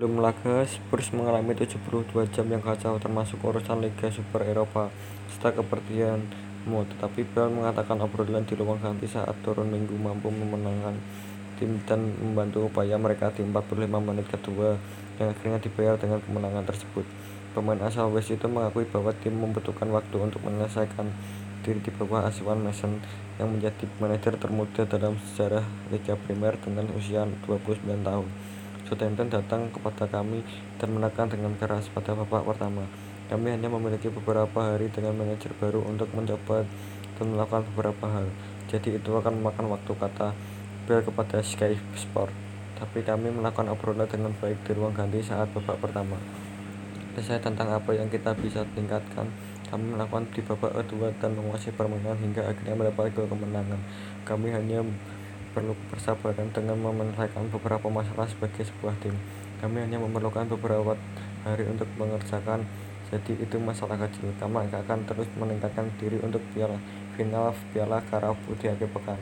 Sebelum laga, Spurs mengalami 72 jam yang kacau, termasuk urusan Liga Super Eropa serta kepergianmu, tetapi Bale mengatakan obrolan di ruang ganti saat turun Minggu mampu memenangkan tim dan membantu upaya mereka di 45 menit kedua, yang akhirnya dibayar dengan kemenangan tersebut. Pemain asal Wales itu mengakui bahwa tim membutuhkan waktu untuk menyelesaikan diri di bawah asuhan Mason, yang menjadi manajer termuda dalam sejarah Liga Primer dengan usia 29 tahun. "Southampton datang kepada kami dan menekan dengan keras pada babak pertama. Kami hanya memiliki beberapa hari dengan manajer baru untuk mencoba dan melakukan beberapa hal, jadi itu akan memakan waktu," kata Bale kepada Sky Sports. "Tapi kami melakukan obrolan dengan baik di ruang ganti saat babak pertama. Selesai tentang apa yang kita bisa tingkatkan, kami melakukan di babak kedua dan menguasai permainan hingga akhirnya mendapat gol kemenangan. Kami hanya perlu kesabaran dengan menyelesaikan beberapa masalah sebagai sebuah tim. Kami hanya memerlukan beberapa hari untuk mengerjakan, jadi itu masalah kecil. Kami akan terus meningkatkan diri untuk final Piala Carabao di akhir pekan."